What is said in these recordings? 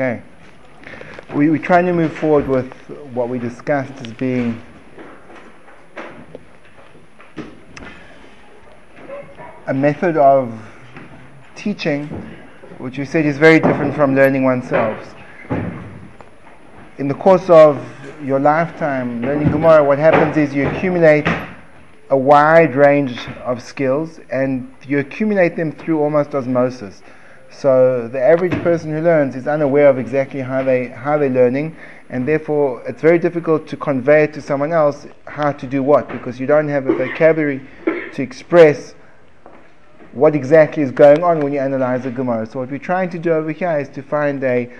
Okay. We, we're trying to move forward with what we discussed as being a method of teaching which we said is very different from learning oneself. In the course of your lifetime learning Gemara, what happens is you accumulate a wide range of skills and you accumulate them through almost osmosis. So the average person who learns is unaware of exactly how they how they're learning, and therefore it's very difficult to convey to someone else how to do what because you don't have a vocabulary to express what exactly is going on when you analyze a Gemara. So what we're trying to do over here is to find a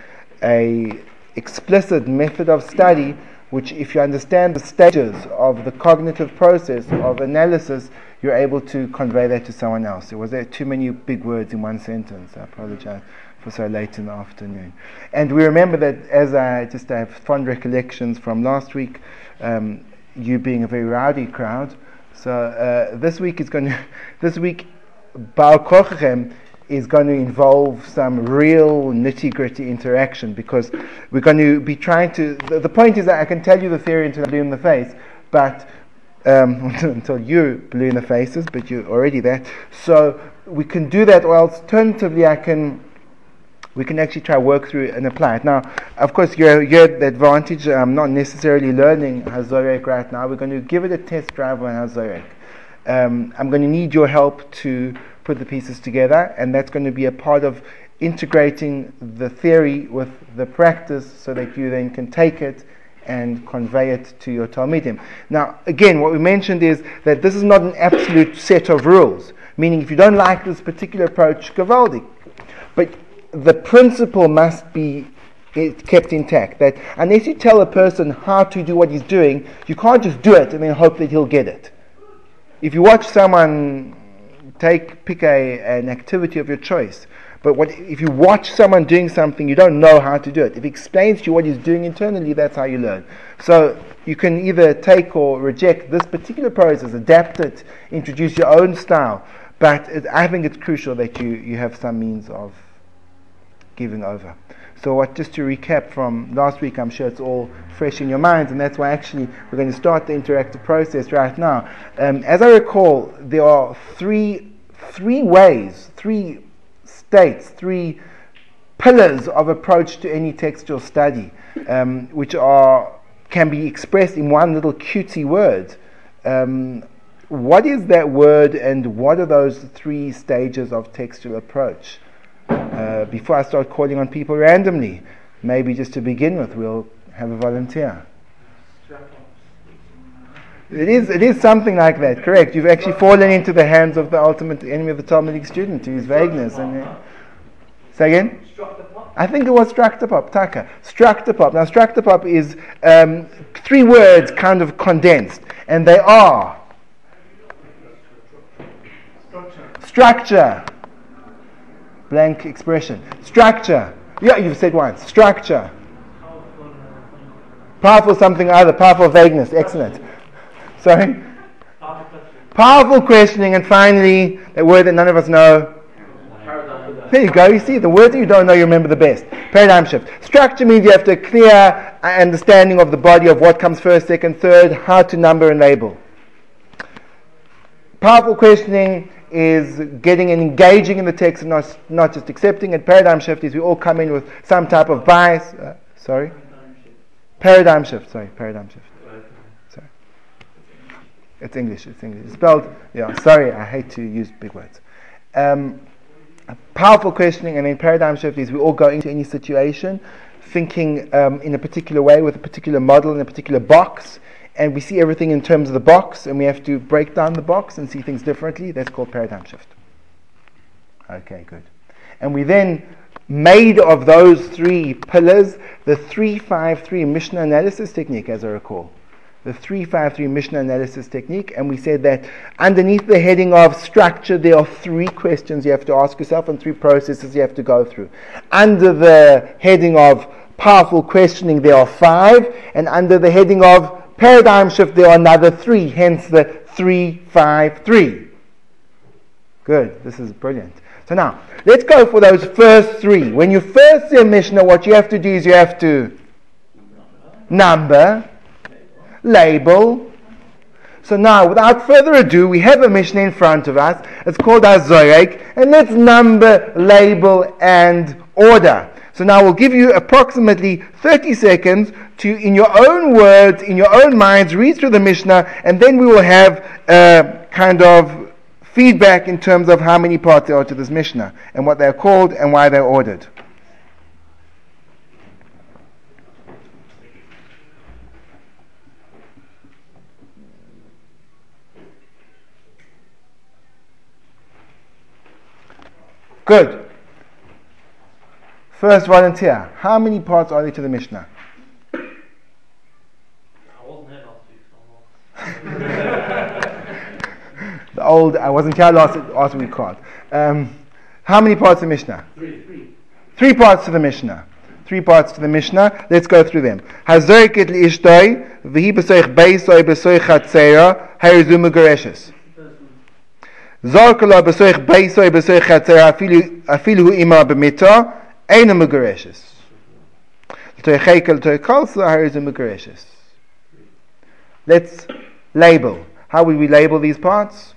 a explicit method of study which if you understand the stages of the cognitive process of analysis you're able to convey that to someone else. Was there too many big words in one sentence? I apologize for so late in the afternoon. And we remember that as I just have fond recollections from last week, um, you being a very rowdy crowd. So uh, this week is going to, this week, Baal is going to involve some real nitty gritty interaction because we're going to be trying to. The, the point is that I can tell you the theory until I do in the face, but um, until you blue in the faces, but you're already there. So we can do that, or alternatively, I can. We can actually try work through and apply it. Now, of course, you're, you're the advantage. I'm not necessarily learning Hazorek right now. We're going to give it a test drive on Hazorek. Um, I'm going to need your help to put the pieces together, and that's going to be a part of integrating the theory with the practice so that you then can take it and convey it to your Talmidim. Now, again, what we mentioned is that this is not an absolute set of rules, meaning if you don't like this particular approach, Gavaldi. But the principle must be eh, kept intact. That unless you tell a person how to do what he's doing, you can't just do it and then hope that he'll get it. If you watch someone take pick a, an activity of your choice, but what, if you watch someone doing something, you don't know how to do it. If he explains to you what he's doing internally, that's how you learn. So you can either take or reject this particular process, adapt it, introduce your own style. But it, I think it's crucial that you, you have some means of giving over. So, what, just to recap from last week, I'm sure it's all fresh in your minds, and that's why actually we're going to start the interactive process right now. Um, as I recall, there are three, three ways, three states, three pillars of approach to any textual study, um, which are can be expressed in one little cutesy word. Um, what is that word, and what are those three stages of textual approach? Uh, before I start calling on people randomly, maybe just to begin with, we'll have a volunteer. It is, it is something like that, correct. You've actually fallen into the hands of the ultimate enemy of the Talmudic student, who is vagueness. And, uh, say again? I think it was Structopop, Taka. Structopop. Now, Structopop is um, three words kind of condensed, and they are structure. structure. Blank expression. Structure. Yeah, you've said once. Structure. Powerful something other. Powerful vagueness. Excellent. Sorry? Powerful questioning, and finally, that word that none of us know. There you go. You see, the words that you don't know, you remember the best. Paradigm shift. Structure means you have to clear understanding of the body of what comes first, second, third, how to number and label. Powerful questioning is getting and engaging in the text and not, not just accepting it. Paradigm shift is we all come in with some type of bias. Uh, sorry? Paradigm shift. Sorry, paradigm shift. It's English. It's English. It's spelled. Yeah. Sorry, I hate to use big words. Um, powerful questioning and then paradigm shift is we all go into any situation thinking um, in a particular way with a particular model in a particular box, and we see everything in terms of the box, and we have to break down the box and see things differently. That's called paradigm shift. Okay, good. And we then made of those three pillars the 353 Mishnah analysis technique, as I recall the 353 Mishnah analysis technique, and we said that underneath the heading of structure, there are three questions you have to ask yourself and three processes you have to go through. Under the heading of powerful questioning, there are five, and under the heading of paradigm shift, there are another three, hence the 353. Good, this is brilliant. So now, let's go for those first three. When you first see a Mishnah, what you have to do is you have to number, label. So now, without further ado, we have a Mishnah in front of us. It's called Azoyek, and let's number, label, and order. So now we'll give you approximately 30 seconds to, in your own words, in your own minds, read through the Mishnah, and then we will have a kind of feedback in terms of how many parts there are to this Mishnah, and what they're called, and why they're ordered. Good. First volunteer. How many parts are there to the Mishnah? the old, I wasn't here last, last week card. Um, how many parts of the Mishnah? Three. Three. Three parts to the Mishnah. Three parts to the Mishnah. Let's go through them. Hazorket li'ishtoi, v'hi b'soich beisoi b'soich chatzera, ha'irzu megareshes. Zarkala b'soich beisoi b'soich chatzera, afilu ima b'mita, Eina Mugareshes. Let's label. How would we label these parts?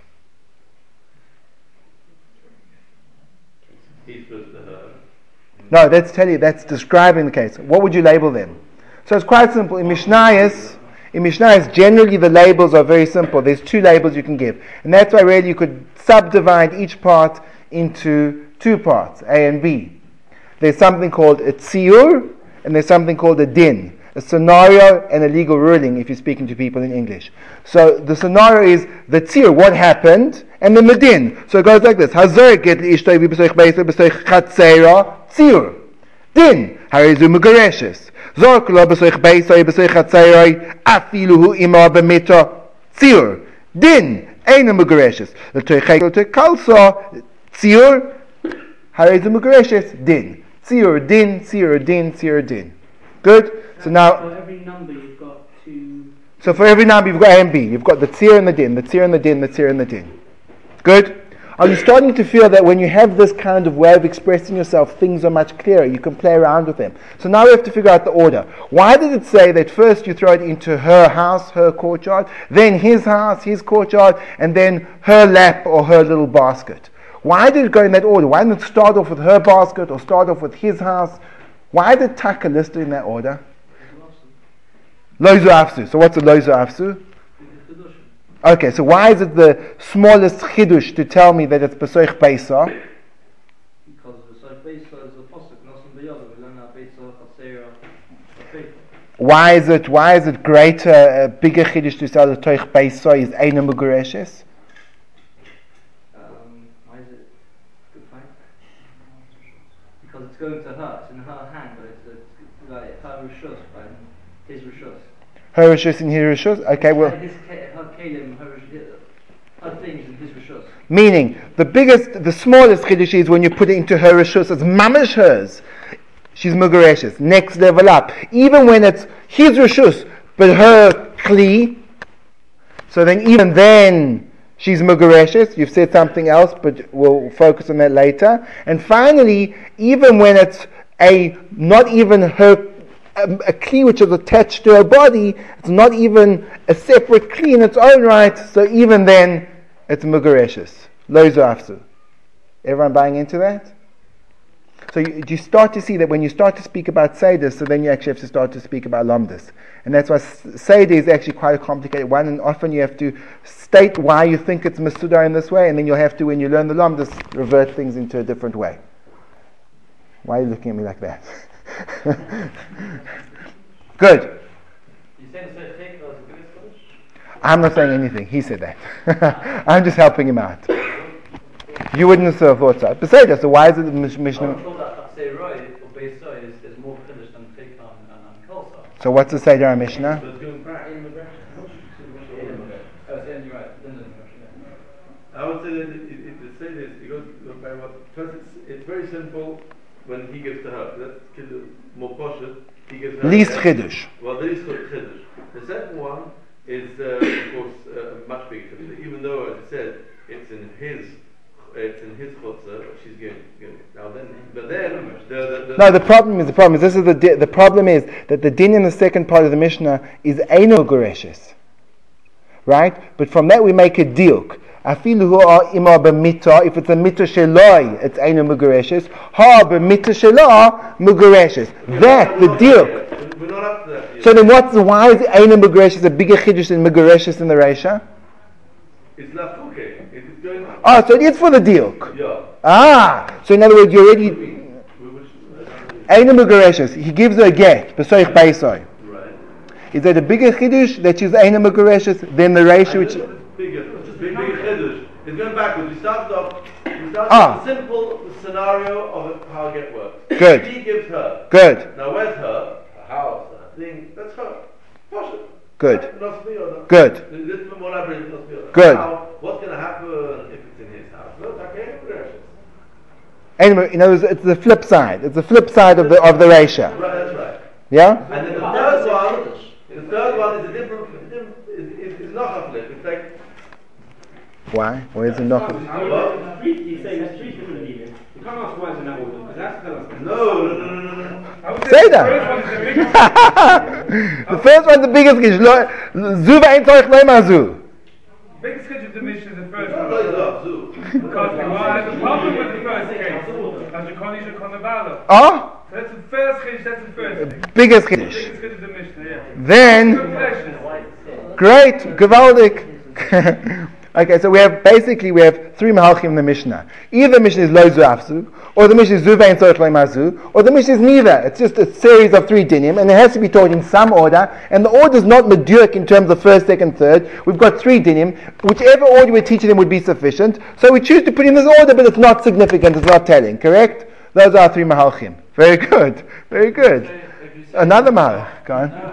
No, let's tell you, that's describing the case. What would you label them? So it's quite simple. In Mishnayos, in Mishnayos, generally the labels are very simple. There's two labels you can give. And that's why really you could subdivide each part into two parts, A and B there's something called a tziyur, and there's something called a din, a scenario and a legal ruling if you're speaking to people in English. So the scenario is the tziyur, what happened, and then the din. So it goes like this: Hazar get besoich chatzera. Din harizu afilu hu. Din ein megareshes. The toichek kalsa tziyur harizu megareshes din. Tzir din, tzir din, tzir din. Good? So now. For every number you've got two. So for every number you've got A and B. You've got the tzir and the din, the tzir and the din, the tzir and the din. Good? Are you starting to feel that when you have this kind of way of expressing yourself, things are much clearer? You can play around with them. So now we have to figure out the order. Why did it say that first you throw it into her house, her courtyard, then his house, his courtyard, and then her lap or her little basket? Why did it go in that order? Why didn't it start off with her basket or start off with his house? Why did Taka list it in that order? Loizu Afsu. So what's a Loizu Afsu? Okay, so why is it the smallest chidush to tell me that it's Besoich Beisa? Because Besoich Beisa is the Posuk, Nosan Beyada, we learn that Beisa, Chaseira, why is it why is it greater, uh, bigger chiddush to say the toich beisa is Eina Mugureshes? Because it's going to her, it's in her hand, but it's, it's like her rishus, right? His rishus. Her rishus and his rishus? Okay, well. Meaning, the biggest, the smallest chiddush is when you put it into her rishus, it's mamish hers. She's mugareshes. Next level up. Even when it's his rishus, but her kli, so then even then, She's Mugareshes. You've said something else, but we'll focus on that later. And finally, even when it's a not even her a, a kli which is attached to her body, it's not even a separate kli in its own right. So even then, it's Mugareshes. Loizu afsu. Everyone buying into that? So you, you, start to see that when you start to speak about Seder, so then you actually have to start to speak about Lomdus. And that's why Seder is actually quite a complicated one, and often you have to state why you think it's Masudar in this way, and then you'll have to, when you learn the Lomdus, revert things into a different way. Why are you looking at me like that? Good. I'm not saying anything. He said that. I'm just helping him out. You wouldn't have thought so. Besides, so why is it the Mishnah? So what's the Seder Mishnah? I would say that it, it, it, the Seder it goes by what first it's, it's very simple when he gives to her. That's more cautious. He gives her least chiddush. Well, the least chiddush. The second one is uh, of course uh, much bigger chiddush. Even though, as I said, it's in his it's in his chutzah, she's going, going now then, but then the, the, the No, the problem is the problem is this is the di- the problem is that the din in the second part of the Mishnah is Eino Goreshes. Right? But from that we make a diuk. Afilu hu are ima b'mita, if it's a mita sheloi, it's Eino Mugoreshes. Ha b'mita shelah Mugoreshes. That, the diuk. We're not up to that yet. So then what's, why is Eino Mugoreshes a bigger chiddush than Mugoreshes in the Reisha? it's not okay. It is going, Oh, so it is for the diuk. yeah. Ah, so in other words, you already, Eino Mugoreshes, he gives her a get, b'soich. Right. Is that a bigger chiddush that she's Eino Mugoreshes than the Reisha which... It's bigger, it's just big, big chiddush. It's going backwards. We started off, we started Ah. with a simple scenario of how get works. Good. He gives her. Good, Now where's her? A house, a thing, that's her. It. Good. Not me or not. Good. This is more library, not me or not. Good. Now, what's going to happen if it's in his house? It's okay, precious. Anyway, you know, it's, it's the flip side. It's the flip side of the of the Reisha. Right, that's right. Yeah? And then the third one, the third one is a different, It's, is not a flip. It's like, Why? Why is it not? what? Three, he's saying there's three different meanings. You can't ask why it's in that order, because that's tell us. No, no, no, no, no, no. I would Say the first one is the biggest that. the first one's the biggest gish. Lo- Zu ve'en tzorich le'ma zu. biggest sketch of the Mishnah is the first Not one. like that, zoo. Because the one has a problem with the first case. As you call it, Konavalo. Oh? That's the first sketch, that's the first thing. Biggest gish. Biggest sketch of the Mishnah, yeah. Then, great, gewaldig. okay, so we have, basically, we have three mahalchim in the Mishnah. Either the Mishnah is lo zu afzu, or the Mishnah is zu ve'en tzorich le'ma zu, or the Mishnah is neither. It's just a series of three dinim, and it has to be taught in some order, and the order is not medurk in terms of first, second, third. We've got three dinim. Whichever order we're teaching them would be sufficient. So we choose to put in this order, but it's not significant, it's not telling, correct? Those are three mahalchim. Very good, very good. If you say Another malach, go on. no, no,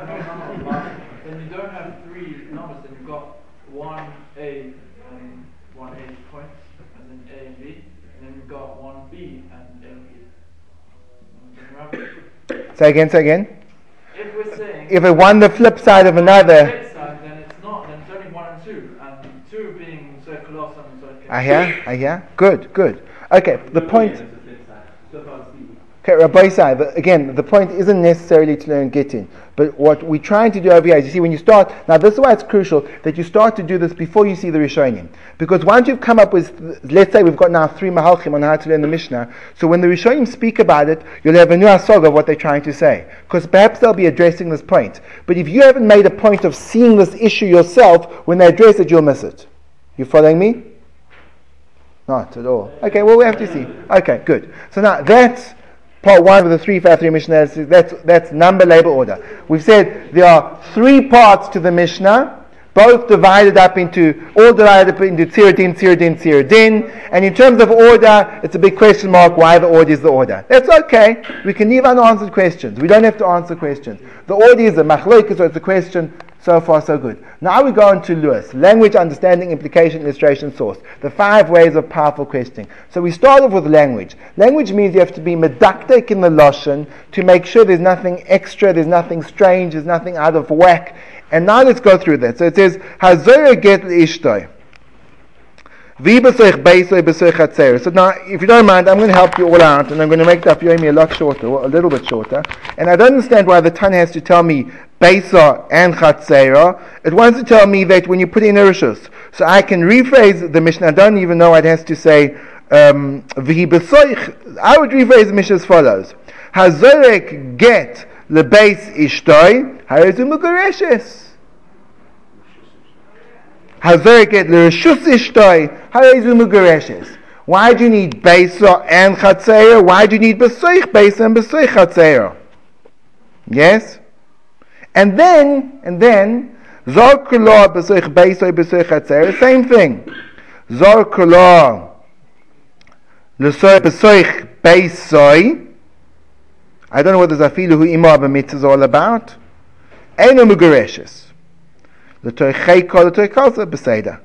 no, then you don't have three numbers, then you've got one A and one A points, and then A and B, and then you've got one B and A and B. Remember? Say again, say again. If we're saying If it won the flip side of another, side, then it's not, then it's only one and two, and two being circular and circular. I hear, I hear. Good, good. Okay, the point. Okay, Rabbi Sai, the, again, the point isn't necessarily to learn Gittin, but what we're trying to do over here is, you see, when you start, now this is why it's crucial that you start to do this before you see the Rishonim. Because once you've come up with, let's say we've got now three Mahalchim on how to learn the Mishnah, so when the Rishonim speak about it, you'll have a new asog of what they're trying to say. Because perhaps they'll be addressing this point. But if you haven't made a point of seeing this issue yourself, when they address it, you'll miss it. You following me? Not at all. Okay, well, we have to see. Okay, good. So now that's part one of the three five three Mishnah. That's, that's number label order. We've said there are three parts to the Mishnah, both divided up into, all divided up into Tziradin, Tziradin, Tziradin. And in terms of order, it's a big question mark why the order is the order. That's okay. We can leave unanswered questions. We don't have to answer questions. The order is a machloikas, so it's a question. So far, so good. Now we go on to Lewis. Language, understanding, implication, illustration, source. The five ways of powerful questioning. So we start off with language. Language means you have to be medactic in the Lashon to make sure there's nothing extra, there's nothing strange, there's nothing out of whack. And now let's go through that. So it says, Hazorah get ishtoi. So now, if you don't mind, I'm going to help you all out, and I'm going to make the Afiyomi a lot shorter, a little bit shorter. And I don't understand why the Tan has to tell me Beisa and Chatzera. It wants to tell me that when you put in Irishus, so I can rephrase the Mishnah. I don't even know it has to say um. I would rephrase the Mishnah as follows: Hazorek get lebeis ishtoi harezu mugareshes. Hazorek l'reshus ishtoi harezu mugareshes. Why do you need Beisa and Chatzera? Why do you need Besoich Beisa and Besoich Chatzera? Yes? And then, and then, Zor Kula Besoich Beisa Besoich Chatzera, same thing. Zor Kula L'soich Besoich Beisoi. I don't know what the Zafilu Hu Imar B'mitzvah is all about. Eino Mugareshes. L'toich Cheiko, L'toich Kalsa Beseda.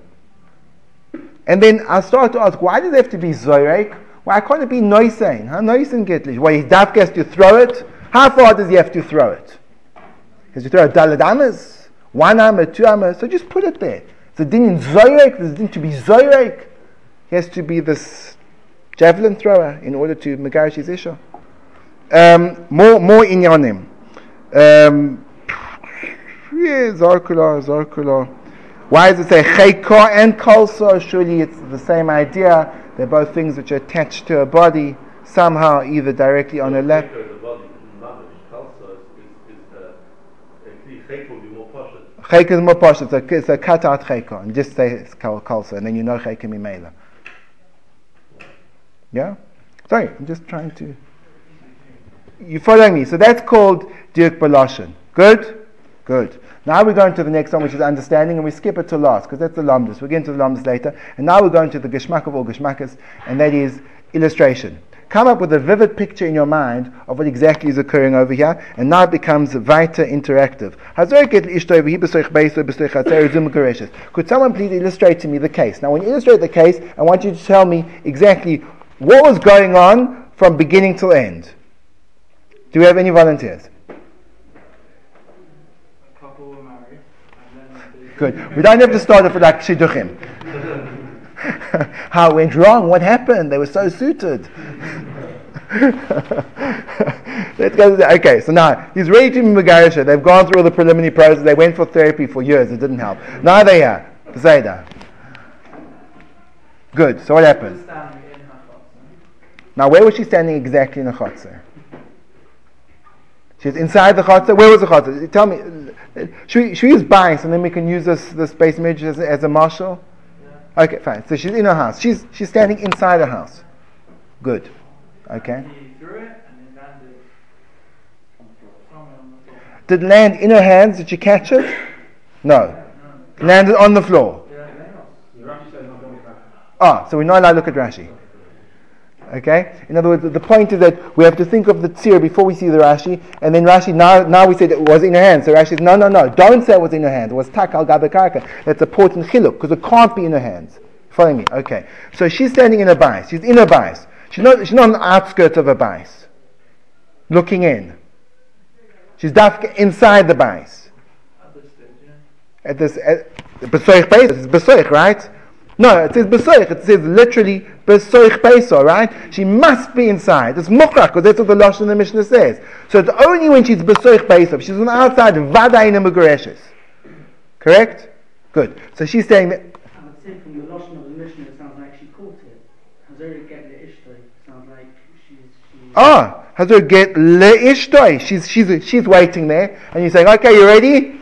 And then I start to ask, why does it have to be Zoyrek? Why can't it be Noisein? Huh? Noisein Gitlish. Why his dafka has to throw it? How far does he have to throw it? Has to throw a dalad amas? One amma, two amma? So just put it there. It's a din in Zoyrek, there's a din to be Zoyrek. He has to be this javelin thrower in order to megarish his isha. Um, more, more inyanim. Um, yeah, zarkula, zarkula. Why does it say chayka and kalsa? Surely it's the same idea. They're both things which are attached to a body somehow, either directly on a lap. The body, mamish, kalsa is, is, is uh, actually chayk will be more poshut. Chayka is more posh. It's a, it's a chayka. And just say it's kal- kalsa, and then you know chayka mimela. Yeah? Sorry, I'm just trying to. You following me? So that's called Dirk Baloshin. Good? Good. Now we're going to the next one, which is understanding, and we skip it to last, because that's the lomdus. We'll get into the lomdus later. And now we're going to the geschmack of all geschmackas, and that is illustration. Come up with a vivid picture in your mind of what exactly is occurring over here, and now it becomes vital interactive. Could someone please illustrate to me the case? Now, when you illustrate the case, I want you to tell me exactly what was going on from beginning till end. Do we have any volunteers? A couple were married, and then they Good. We don't have to start off with like shidduchim. How it went wrong? What happened? They were so suited. Let's go. The, okay, so now he's ready to be. They've gone through all the preliminary process. They went for therapy for years. It didn't help. Now they are. Peseda. Good. So what happened? Now where was she standing exactly in the chotzer? She's inside the chotzer. Where was the chotzer? Tell me. Should we, should we use bias and then we can use this this space image as, as a marshal? Okay, fine. So she's in her house. She's she's standing inside her house. Good. Okay. He threw it, and it landed somewhere on the floor. Did it land in her hands? Did she catch it? No. Landed on the floor. Yeah. The Rashi says not going back. Ah, so we're not allowed to look at Rashi. Okay? In other words, the point is that we have to think of the tzir before we see the Rashi, and then Rashi, now, now we said it was in her hand. So Rashi says, no, no, no, don't say it was in her hand. It was tak al gabekarka. That's a important chiluk, because it can't be in her hands. Follow me? Okay. So she's standing in a bias. She's in a bias. She's not, she's not on the outskirts of a bias. Looking in. She's dafka inside the bias. At this. At besoich it's besoich, right? No, it says besoich. It says literally besoich beiso, right? She must be inside. It's mukrak, because that's what the Lashon in the Mishnah says. So it's only when she's besoich beiso. She's on the outside, vada in the Correct? Good. So she's saying that, I would say from the Lashon of the Mishnah, it sounds like she caught it. Hazari get the ishtoi. Sounds like she's. she's ah, has her get leishtoi. She's, she's, she's waiting there, and you're saying, okay, you ready?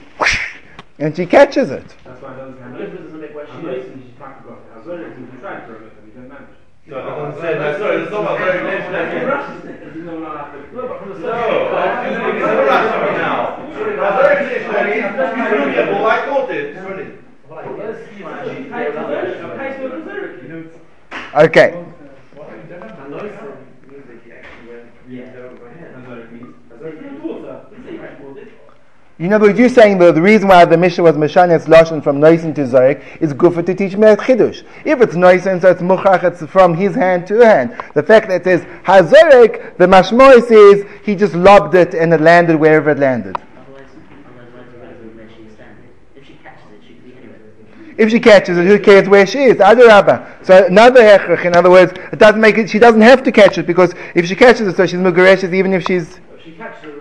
And she catches it. That's why it doesn't The have difference doesn't make where she I'm is. racing, she's trying to go. I was wondering if you tried for a bit and you didn't manage. No, I'm saying, that's sorry, it's not about very That's what nation. Rashi says. You know, not after. No, but from the No, I'm using the Rashi now. That's very nation. He's doing it, but I caught it. Sorry. Well, I guess she might be there now. Okay. And those means that he actually went Yeah. over her head. That's what it means. In other words, you're saying that the reason why the Mishnah was Meshanes Lashon from Noisin to Zarek is Gufa to teach Meret Chidush. If it's Noisin, so it's Muchach, it's from his hand to her hand. The fact that it says Hazarek, the Mashmoy says he just lobbed it and it landed wherever it landed. Otherwise? If she catches it. If she catches it, who cares where she is? Adarabba. So another hechrach, in other words, it doesn't make it, she doesn't have to catch it because if she catches it, so she's Mugareshes even if she's, If she catches it,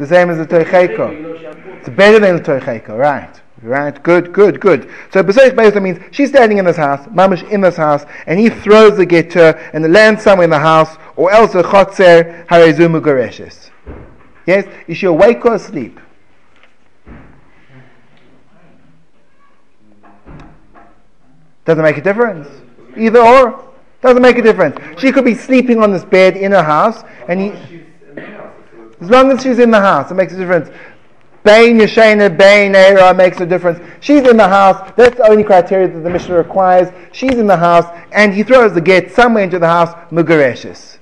the same as the Toicheko. It's better than the Toicheko, right? Right, good, good, good. So Besoich Beisa means she's standing in this house, Mamish in this house, and he throws the get to her and it lands somewhere in the house, or else a chotzer harezumu goreshes. Yes? Is she awake or asleep? Doesn't make a difference. Either or. Doesn't make a difference. She could be sleeping on this bed in her house, and he. As long as she's in the house, it makes a difference. Bain Yeshena, Bain Era makes a difference. She's in the house. That's the only criteria that the Mishnah requires. She's in the house, and he throws the get somewhere into the house, true.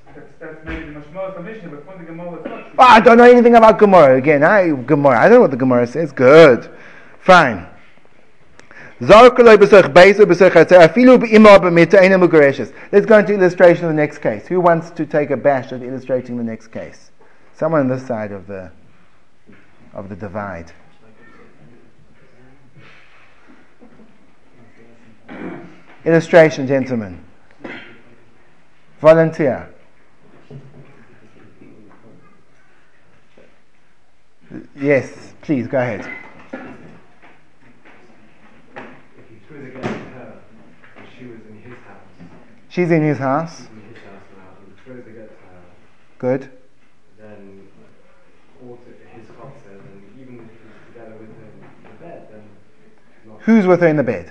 Oh, I don't know anything about Gemara. Again, I Gemara. I don't know what the Gemara says. Good, fine. Let's go into illustration of the next case. Who wants to take a bash at illustrating the next case? Someone on this side of the of the divide. illustration, gentlemen? Volunteer. Yes, please go ahead. If he threw the gun at her, and she was in his house, She's in his house. in his house now, and throws the gun at her, Good. then ought it his cop says, and even if he's together with her in the bed, then it's not Who's with her in the bed?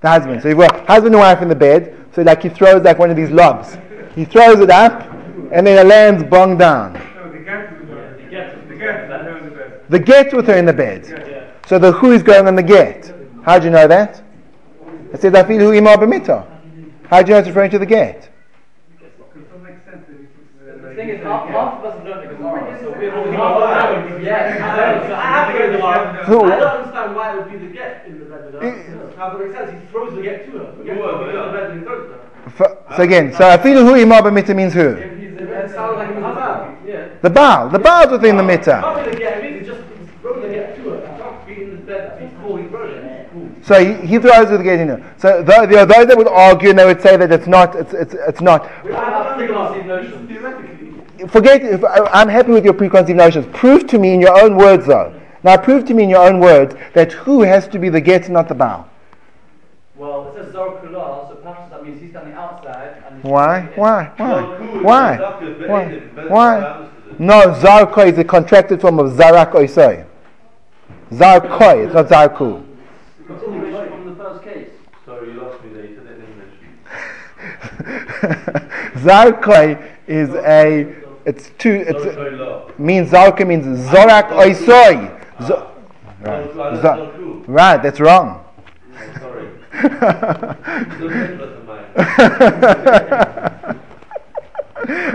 The husband. So you've got husband and wife in the bed. So like he throws like one of these lobs. He throws it up, and then it lands bong down. The get the. The with her in the bed. So the who is going on the get. How do you know that? It says afilu ima b'mita. How do you know it's referring to the get? The- thing is, half of us don't know the Gemara, so Oh, Yeah, So I have to go to the bar. Who- I don't understand why it would be the get in the bed with her. How does it make sense? He throws the get to her. The get Well, in the yeah. bed and he throws it to her. So again, so afilu hu ima b'mita means who? He's in bed, it sounds like he was about. Yeah. The Baal. The Baal's within the mitzvah. Can't be the get. It means he throws the get to her. He can't be in the bed before he throws it. So he, he throws with the get in there. So th- there are those that would argue and they would say that it's not. It's it's, it's not. Forget. If I, I'm happy with your preconceived notions. Prove to me in your own words, though. Now prove to me in your own words that who has to be the get, not the Baal. Well, it says Zor Kula, so perhaps that means he's standing outside and he's Why? standing in. Why? Why? Well, who is Why? Why? Why? No, Zarko is a contracted form of Zarak Oisoi. Zarkoi, it's not Zarku. Continuation from the first case. Sorry, you lost me there. You said that in English. Zarkoi is a. It's two. It's Sorry, sorry, law. means Zarko means Zorak Oisoi. Zo- ah. Right. right. That's Za- not true. right, that's wrong. I'm sorry. Don't think that's mine.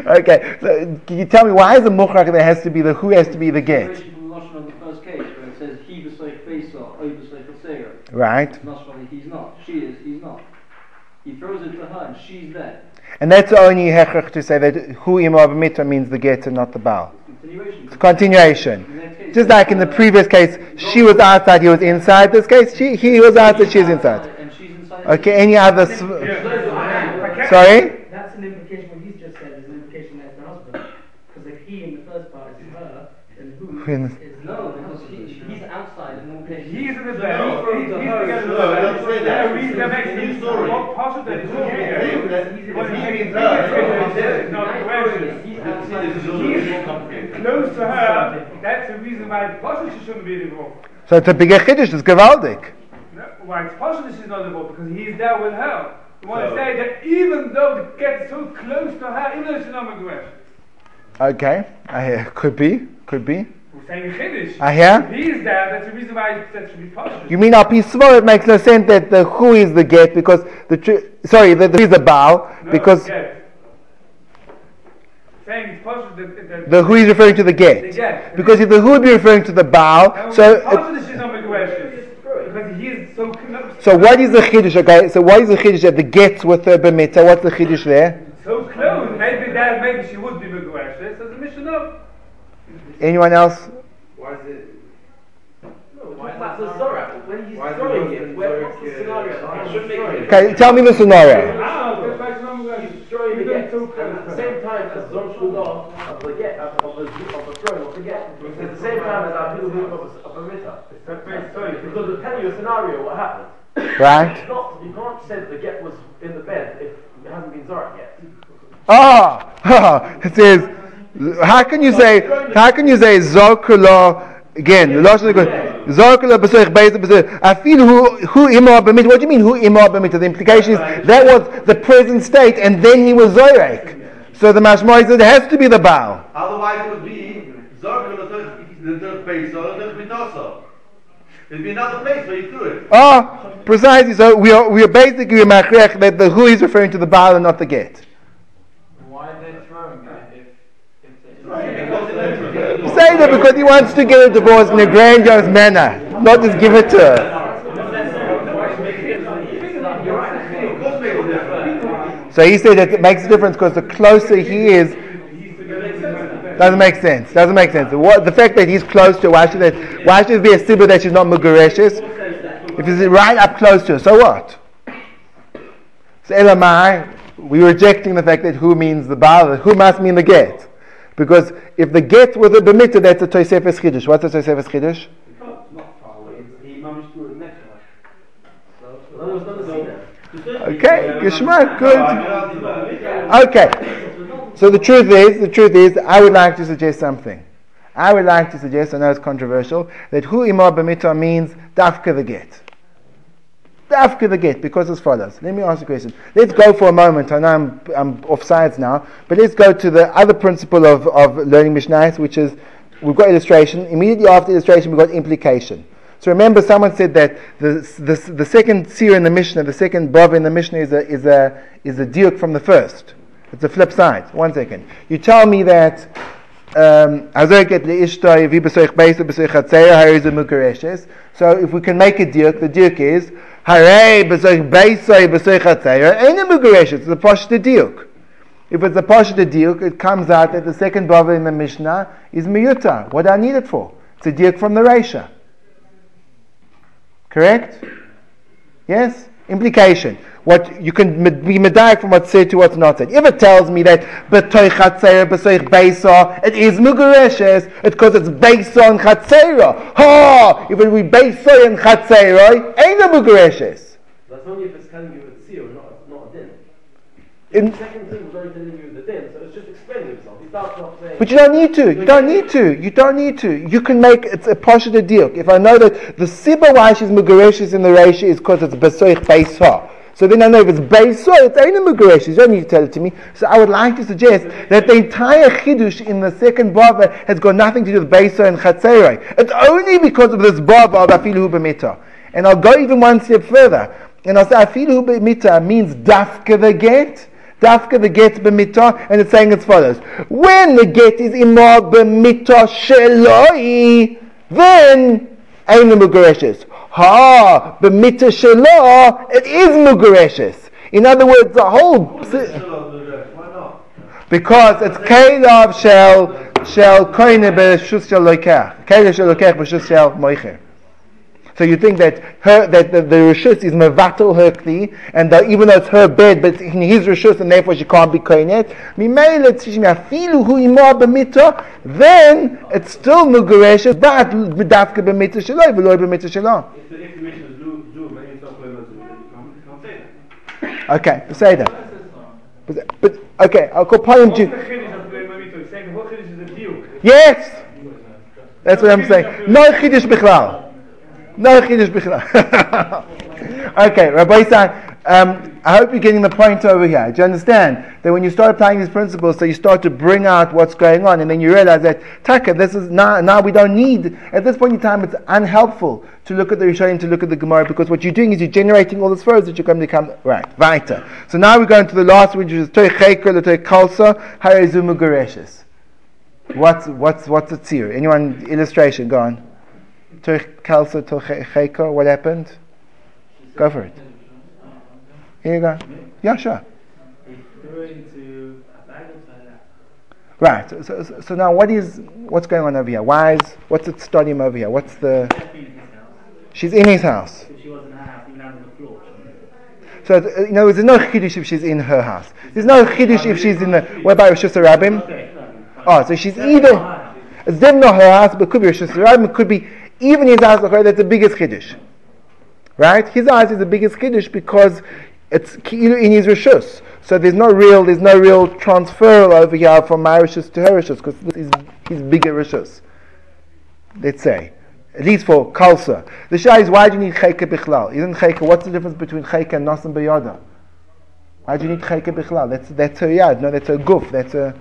okay, so can you tell me why is the mukrak there has to be the who has to be the get? Continuation from the Lashon of the first case where it says he b'soich fesa, o b'soich asera. Right, he's not. She is, he's not. He throws it to her and she's there. And that's only hechrach to say that who imar mitzvah means the get and not the Baal. Continuation. Continuation. Case Just like in the previous case, she was outside, he was inside. This case, she, he was outside, she's inside. And she's inside. Okay, any other? Sw- Okay. sorry? That's an implication, what he's just said is an implication that it's the husband. Because if he in the first part is her, then who When- is No, because he, he's outside in all cases. He's in the bed. No, he's, he's no, together no, with her. don't say that. Yeah, he's the next It's a new to story. What possible that is It's okay. okay, that- What if he making means her, clear is no, not He's the outside. question. He's This outside. is a little bit. Close to her, that's the reason why possibly she shouldn't be involved. So it's a bigger chiddush, it's gewaldig. No, Why it's possible she's not involved because he's there with her. You want So- to say that even though it gets so close to her, even though she's not Megwesh, Okay, I hear. Could be, could be. We're saying. I hear. He's there, that's the reason why that should be possible. You mean al pisvor, it makes no sense that the who is the get because the, tr- sorry, the, the is the Baal No, because yes. Saying it's possible that, that the who is referring to the the get. get. Because if the who would be referring to the bow, so it, possible that she's not Megwesh because he's so so what is the chiddush? Okay, so what is the chiddush that the gets with the b'mitzvah? What's the chiddush there? So close. Maybe that. Maybe she would be Megwesh. So the Mishnah of. Anyone else? Why is it? Why that's the Zorak. When he's Why is throwing it it, where, what's Zorak, the uh, scenario? It should make it. Okay, tell me the scenario. Ah, that's why she's not Megwesh. He's throwing the You're get, so and at the same time as Zon Shudah of the get, of the, of the throwing of the get, at the same time as I feel of a, of a mitter. That makes sense. Because to tell you a scenario, what happened. Right? It's not, you can't say the get was in the bed if it hasn't been Zorak yet. Ah, it says, how can you say, how can you say Zorkula again? Zorkula b'soich beis b'soich. I feel who who imar b'mit. What do you mean who imar b'mit? The implication is that was the present state, and then he was Zorek. So the Mashmai says it has to be the Baal. Otherwise, it would be Zork the third place or the third Mitasa. It'd be another place where you threw it. Ah, precisely. So we are we are basically machrech that the who is referring to the Baal and not the get. Why are they throwing it if, if Because he wants to get a divorce in a grandiose manner, not just give it to her. So he said that it makes a difference because the closer he is, doesn't make sense. Doesn't make sense. What, the fact that he's close to her, why should it, why should it be a sibur that she's not mugureshes? If he's right up close to her, so what? So Elamai, we're rejecting the fact that who means the Baal, who must mean the get. Because if the get was a bemitta, that's a Tosefes Chiddush. What's a Tosefes Chiddush? Okay, Geshmak, good. Okay. So the truth is, the truth is, I would like to suggest something. I would like to suggest, I know it's controversial, that hu imar b'mita means dafka the get. Dafka the get, because as follows. Let me ask a question. Let's go for a moment. I know I'm, I'm off sides now, but let's go to the other principle of, of learning Mishnah, which is we've got illustration. Immediately after illustration, we've got implication. So remember, someone said that the, the, the second seer in the Mishnah, the second Bav in the Mishnah is a, is a, is a diuk from the first. It's a flip side. One second. You tell me that um, so if we can make a diuk, the diuk is Hare b'soich beisoi b'soich hatzeira ain't a. It's a pashta diuk. If it's a pashta diuk, it comes out that the second brother in the Mishnah is miyuta. What do I need it for? It's a diuk from the Reisha. Correct? Yes? Implication. What you can be medayik from what's said to what's not said. If it tells me that b'toy chatzera beisa, it is mugareshes, it's because it's beisa and chatzera. Ha! If it be beisa and chatzera, ain't a mugareshes. That's only if it's telling you it's seal, not, not a din. In- the second thing was already telling you the din, so it's just explaining itself. He starts off saying. But you don't need to. You don't need to. You don't need to. You can make it's a poshet deal. If I know that the sibba why she's mugareshes in the ratio is because it's besoich beisa. So then I know if it's beisa, it's ain't a mugareshes. You don't need to tell it to me. So I would like to suggest that the entire chidush in the second bava has got nothing to do with beisa and chatzerei. It's only because of this bava of afilu b'mita. And I'll go even one step further. And I'll say afilu b'mita means dafka the get. Dafka the get b'mita, and it's saying as follows: When the get is imar b'mita sheloi, then ain't the Ha, b'mita shelo, it is mugareshes. In other words, the whole Why not? because it's keilav shel shel koine b'shus shel loikach, keilav shel loikach b'shus shel moicher. So you think that her that the, the rishus is mevatel her kli, and that even though it's her bed, but in his rishus, and therefore she can't be koinet. Mimele tzishmi afilu hu imor b'mita, then it's still mugareshes, but b'dafka b'mita shaloi v'loi b'mita shaloi. If the, if the Mishnah is Jew, Jew, maybe it's not going to you can't, you can't say that. Okay, say that. But, but okay, I'll call Payim What's the Jew. chiddush of the Mamito? He's saying the whole chiddush is a diuk. Yes, that's what I'm saying. No chidush bichlal. No chidush bichlal. okay, Rabbi San. Um, I hope you're getting the point over here. Do you understand that when you start applying these principles, so you start to bring out what's going on, and then you realize that taka, this is now now we don't need at this point in time. It's unhelpful to look at the Rishonim, to look at the Gemara, because what you're doing is you're generating all this furrows that you're going to become right. Weiter. So now we're going to the last, which is toy cheker, toy kalsa, harezumu gereshes. What's what's what's a tzir? Anyone illustration? Go on. Toy kalsa, toy cheker. What happened? It. Here you go. Yeah, sure. Right. So, so, so now, what is what's going on over here? Why is what's the stadium over here? What's the? She's in his house. So you know, there's no chiddush if she's in her house. There's no chiddush if she's in the. What about Rosh Hashanah? Oh, so she's either. It's definitely not her house, but could be Rosh Hashanah. It could be even his house. Okay, that's the biggest chiddush. Right? His eyes is the biggest chiddush because it's in his rishus. So there's no real, there's no real transfer over here from my rishus to her rishus because this is his bigger rishus. Let's say, at least for kalsa. The shah is why do you need chayka bichlal? Isn't chayka? What's the difference between chayka and nasan bayada? Why do you need chayka bichlal? That's that's her yad. No, that's a goof. That's a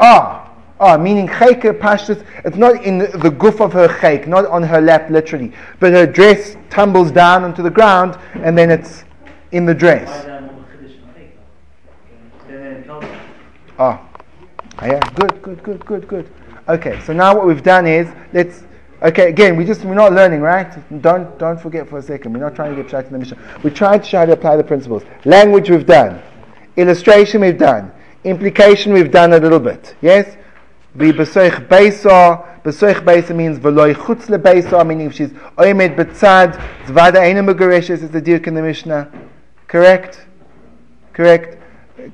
ah. Ah, meaning chayka pashtus, it's not in the, goof of her chayk, not on her lap literally, but her dress tumbles down onto the ground and then it's in the dress. Why down on the Chiddush and Chayka? Then tell them. Ah, Ah, yeah, good, good, good, good, good. Okay, so now what we've done is let's. Okay, again, we just we're not learning, right? Don't don't forget for a second. We're not trying to get shot in the Mishnah. We're trying to try to apply the principles. Language we've done, illustration we've done, implication we've done a little bit. Yes, the besoich beisa. Besoich beisa means veloy chutz lebeisa, meaning if she's oimed betzad, zvada eina mugareshes is the dirk in the Mishnah. Correct? Correct?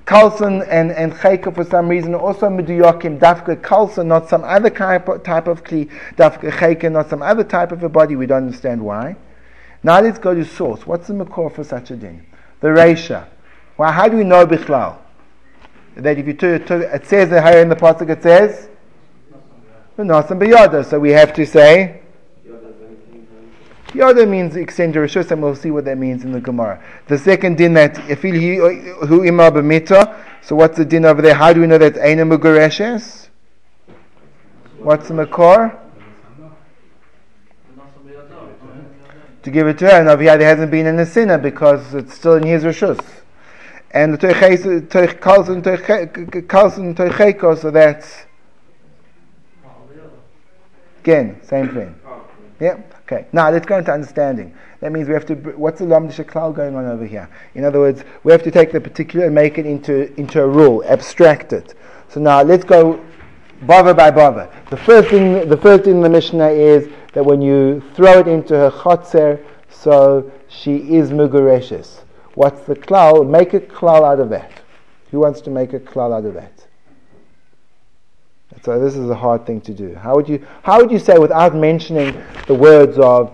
Kalsa and, and Chayka for some reason also Meduyakim, Dafka Kalsa, not some other type of, type of Kli, Dafka Chayka, not some other type of a body, we don't understand why. Now let's go to source. What's the Makor for such a din? The Reisha. Well, how do we know Bichlal? That if you took, it says here in the Pasuk, it says. So we have to say, Yoda means extend your rishus, and we'll see what that means in the Gemara. The second din that ifil hu ima b'mita. So what's the din over there? How do we know that eina mugareshes? What's the makor? To give it to her, and over here there hasn't been an sinner because it's still in his rishus. And the toich calls and toicheko, so that's again same thing. Yeah. Okay, now let's go into understanding. That means we have to. What's the lamdish klal going on over here? In other words, we have to take the particular and make it into into a rule, abstract it. So now let's go bother by bother. The first thing, the first thing in the Mishnah is that when you throw it into her chotzer, so she is mugureshes. What's the klal? Make a klal out of that. Who wants to make a klal out of that? So this is a hard thing to do. How would you how would you say without mentioning the words of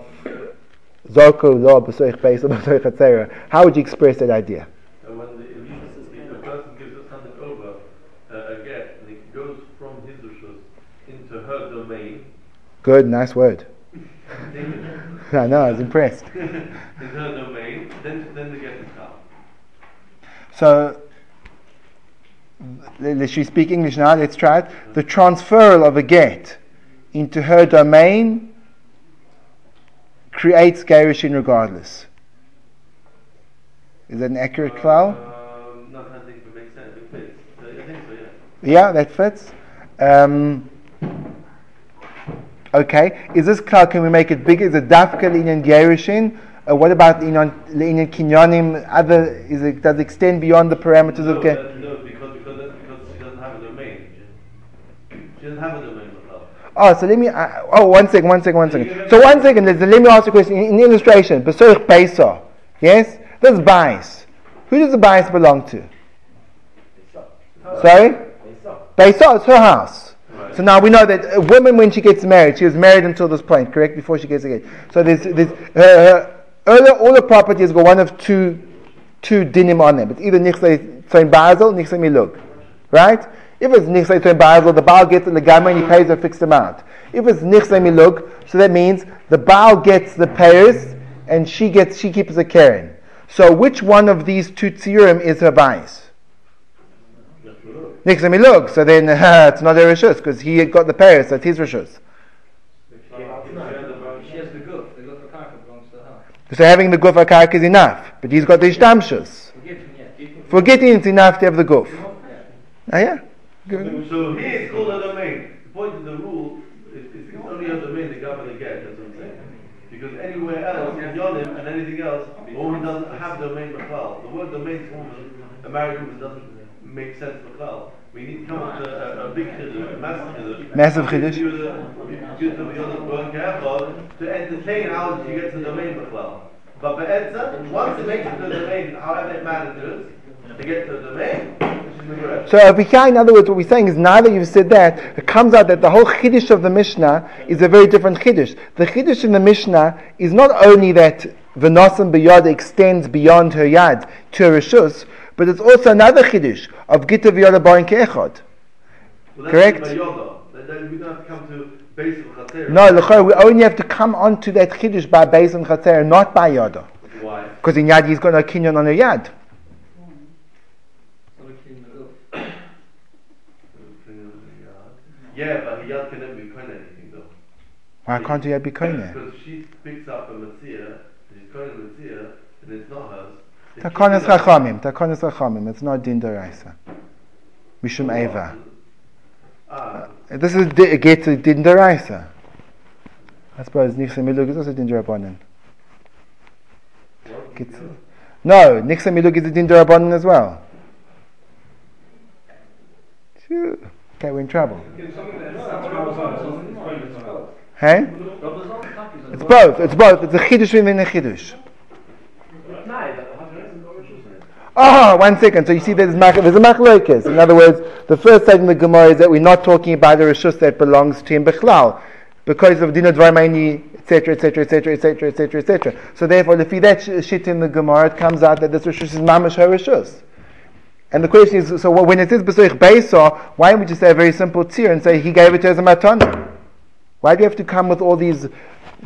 Zoko lo b'soich beis b'soich etc. How would you express that idea? Uh, when the, if a person gives us something over uh, a get and it goes from his rishus into her domain. Good, nice word. I know, I was impressed. in her domain, then then the get is out. So we speak English now? Let's try it. The transferal of a get into her domain creates Gerushin regardless. Is that an accurate klal? Um, no, I think it makes sense. It fits. Uh, I think so, yeah. Yeah, that fits. Um, okay, is this klal, can we make it bigger? Is it dafka in Gerushin? Uh, what about in kinyanim? Other is it does it extend beyond the parameters no, of get? No, because because that's because she doesn't have a domain. She doesn't have a domain herself. Oh, so let me. Uh, oh, one second, one second, one second. So one second. Let, let me ask you a question. In, in illustration, Besorich Beisa. Yes, this bias. Who does the bias belong to? Sorry, Beisa. It's her house. Right. So now we know that a woman, when she gets married, she was married until this point, correct? Before she gets engaged. So there's, there's her, her all, the properties got one of two two dinim on them. It's either nichsei tzoin basel, nichsei milug. Right? If it's nichsei tzoin basel, the Baal gets and the legama and he pays a fixed amount. If it's nichsei milug, so that means the Baal gets the payers and she gets she keeps the karen. So which one of these two tziurim is her bias? Nichsei milug. So then uh, it's not her rishus because he got the payers, so it's his rishus. She has the guf. The guf of karka belongs to her. So having the guf akark is enough, but he's got the ishtamshus. Forgetting, yeah. For getting it's enough to have the guf. Ah, yeah. Good. So here it's called a domain. The point of the rule is it's only a domain the governor gets, that's what I'm saying. Because anywhere else, in Yonim and anything else, a woman doesn't have domain Bechal. The word domain to woman, a married woman doesn't make sense Bechal. We need to come up with a, a, a big chiddush, a massive chiddush. Massive chiddush. Give the- give the Yonim Burn Kehechod to entertain how she gets the domain Bechal. But Be'etza, once it makes it to the domain, however it matters, to get to the Megoreh. So over here, in other words, what we're saying is now that you've said that, it comes out that the whole chiddush of the Mishnah is a very different chiddush. The chiddush in the Mishnah is not only that the v'nosan b'yad extends beyond her yad to her rishus, but it's also another chiddush of gita v'yad barin ke'echad. Well, Correct? by Yoda. Then- Then we don't have to come to base of Chater. No, l'chor, we only have to come onto that chiddush by Beis and Chater, not by Yada. Why? Because in Yad he's got no kinyan on her yad. Yeah, but Hiyad can never be kind anything though. Why can't Yad be koine? Because she picks up a and she's kind a Matzia, and it's not hers. Takonis Chachamim, Takonis Chachamim, it's not Din Doraisa. Mishum Eva. Ah, This is di- get to Din Doraisa. I suppose Nichsa Milug is also Din Dorabanan. Gets- No, Nichsa Milug is a Din Dorabanan as well. Phew. Okay, we're in trouble. Hey? It's both, it's both. It's a Chiddush within a Chiddush. Oh, one second. So you see, there's, mach- there's a machlokes. In other words, the first side in the Gemara is that we're not talking about the rishus that belongs to him bechlal, because of dinah dvarmaini, etc., etc., etc., etc., etc., etc. So therefore, if you that sh- shit in the Gemara, it comes out that this rishus is mamash her rishus. And the question is, so when it says besoich beisa, why don't we just say a very simple tzir and say he gave it to as a matana? Why do you have to come with all these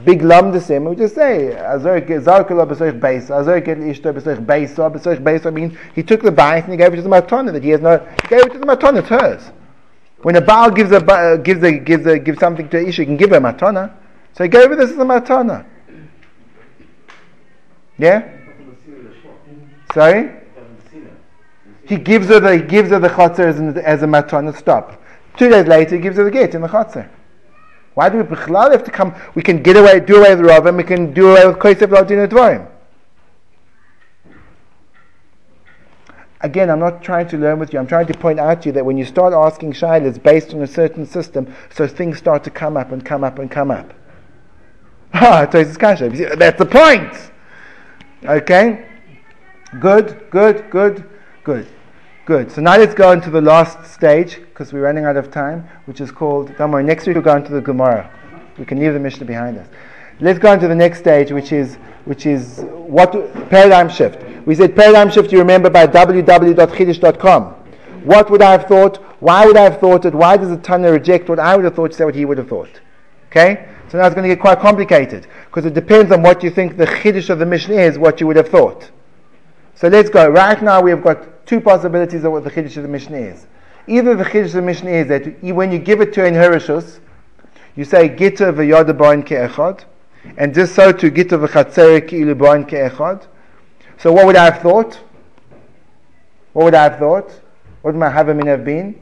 big lamdasim? We just say azor zarkala besoich beisa, azor get ishto besoich beisa, besoich beisa means he took the bite and he gave it to the matana that he has no. He gave it to the matana. It's hers. When a baal gives a ba- gives a gives a gives something to Isha, he can give her a matana. So he gave her this as a matana. Yeah. Sorry. He gives her the he gives her the chotzer as, as a matana. Stop. Two days later, he gives her the gate in the chotzer. Why do we bichlal have to come? We can get away, do away with Rav, and we can do away with Kosef Ladin Dvarim. Again, I'm not trying to learn with you. I'm trying to point out to you that when you start asking shilas based on a certain system, so things start to come up and come up and come up. Ah, Tosis Kasha. That's the point. Okay? Good, good, good, good, good. So now let's go into the last stage, because we're running out of time, which is called, don't worry, next week we'll go into the Gemara. We can leave the Mishnah behind us. Let's go into the next stage, which is, which is what, paradigm shift. We said paradigm shift, you remember, by www.chidish.com. What would I have thought? Why would I have thought it? Why does the Tana reject what I would have thought say what he would have thought? Okay? So now it's going to get quite complicated because it depends on what you think the Chiddush of the Mishnah is, what you would have thought. So let's go. Right now we have got two possibilities of what the Chiddush of the Mishnah is. Either the Chiddush of the Mishnah is that when you give it to an Herishus, you say Gita v'yoda ba'in ke'echad, and just so to Gita v'chatzere ki'ilu ba'in ke'echad. So what would I have thought? What would I have thought? What would my Havamin have been?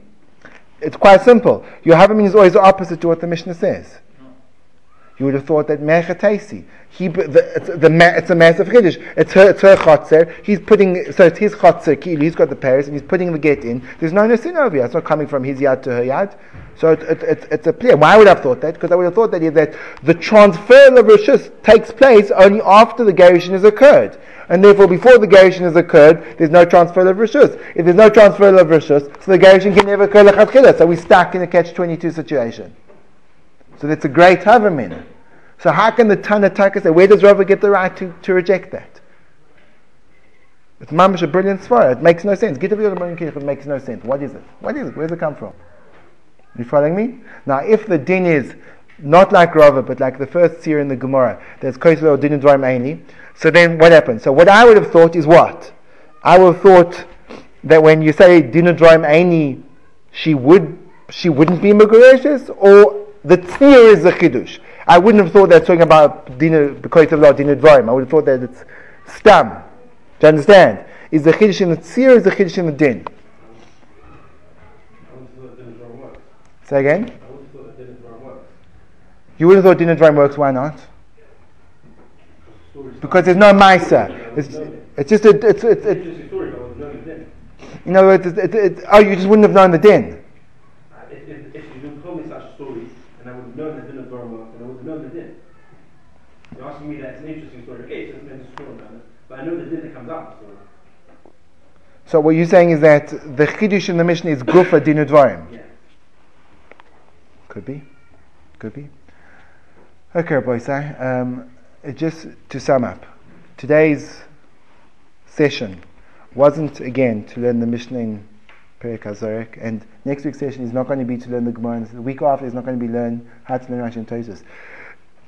It's quite simple. Your Havamin is always the opposite to what the Mishnah says. You would have thought that Mechatesi, he the, it's, the it's a massive chiddush. It's her it's her chotzer. He's putting so it's his chotzer. He's got the Paris and he's putting the get in. There's no nesin over here. It's not coming from his yad to her yad. So it, it, it, it's a clear. Why would I have thought that? Because I would have thought that that the transfer of rishus takes place only after the gerushin has occurred. And therefore, before the gerushin has occurred, there's no transfer of rishus. If there's no transfer of rishus, so the gerushin can never occur. So we're stuck in a catch-22 situation. So that's a great havamin. So how can the Tanataka say, where does Rava get the right to, to reject that? It's mamish a brilliant svara. It makes no sense. Get Gita it makes no sense. What is it? What is it? Where does it come from? You following me? Now, if the din is not like Rava, but like the first seer in the Gemara, there's Kosel or Din Aini, so then what happens? So what I would have thought is what? I would have thought that when you say Din Dvarim Aini, she would she wouldn't be Megureshes, or the tzir is the Chidush. I wouldn't have thought that's talking about Dina because of law Dina Dvarim. I would have thought that it's stam. Do you understand? Is the Chiddush in the tzir or is the Chiddush in the din? Say again? You would have thought Dina Dvarim works, why not? Because there's no Maisa. It's, it's just a, it's, it's, it's, in other words, oh, you just wouldn't have known the din. If, if, if you didn't tell me such a story, and I would have known that didn't go work, and I would have known the din. You're asking me that it's an interesting story. Okay, so it's meant to story about it, but I know the din that comes out of the story. So what you're saying is that the Chiddush in the Mishnah is Gufa Dinu Dvarim. Yeah. Could be. Could be. Okay, boys. Um, just to sum up, today's session wasn't again to learn the Mishnah in Perek HaZorek, and next week's session is not going to be to learn the Gemara. and The week after is not going to be learn how to learn Rashi and Tosfos.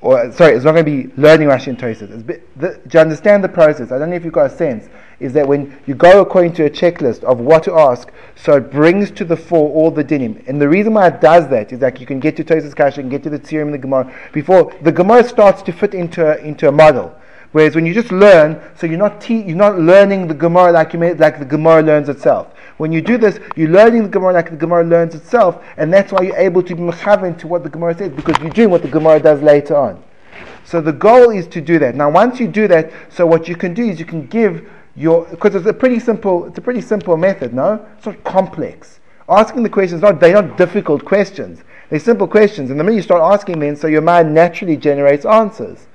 Or sorry, it's not going to be learning Rashi and Do you understand the process? I don't know if you've got a sense. Is that when you go according to a checklist of what to ask, so it brings to the fore all the dinim. And the reason why it does that is that you can get to Tosfos Kasha, you can get to the Tzirim and the Gemara before the Gemara starts to fit into a, into a model. Whereas when you just learn, so you're not te- you're not learning the Gemara like you made, like the Gemara learns itself. When you do this, you're learning the Gemara like the Gemara learns itself, and that's why you're able to be mechaven to what the Gemara says because you're doing what the Gemara does later on. So the goal is to do that. Now, once you do that, so what you can do is you can give your because it's a pretty simple it's a pretty simple method. No, it's not complex. Asking the questions not they're not difficult questions. They're simple questions, and the minute you start asking them, so your mind naturally generates answers.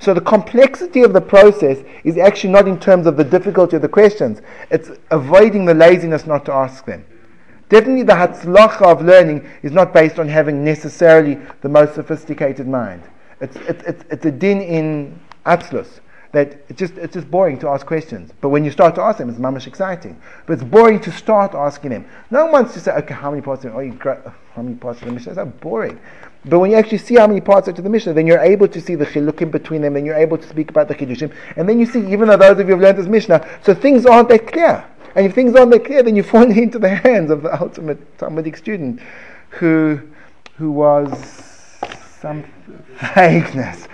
So the complexity of the process is actually not in terms of the difficulty of the questions. It's avoiding the laziness not to ask them. Definitely the hatzlacha of learning is not based on having necessarily the most sophisticated mind. It's, it's, it's, it's a din in atzlus that it's just, it's just boring to ask questions. But when you start to ask them, it's mamish exciting. But it's boring to start asking them. No one wants to say, okay, how many parts of, oh, you, how many parts of the Mishnah? It's so boring. But when you actually see how many parts are to the Mishnah, then you're able to see the chilukim between them, and you're able to speak about the chidushim, and then you see, even though those of you have learned this Mishnah, so things aren't that clear. And if things aren't that clear, then you fall into the hands of the ultimate Talmudic student who, who was some vagueness.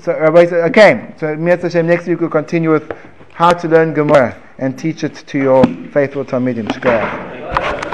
So Rabbi said, okay, so next week we'll continue with how to learn Gemara and teach it to your faithful Talmudim. Shkoyach.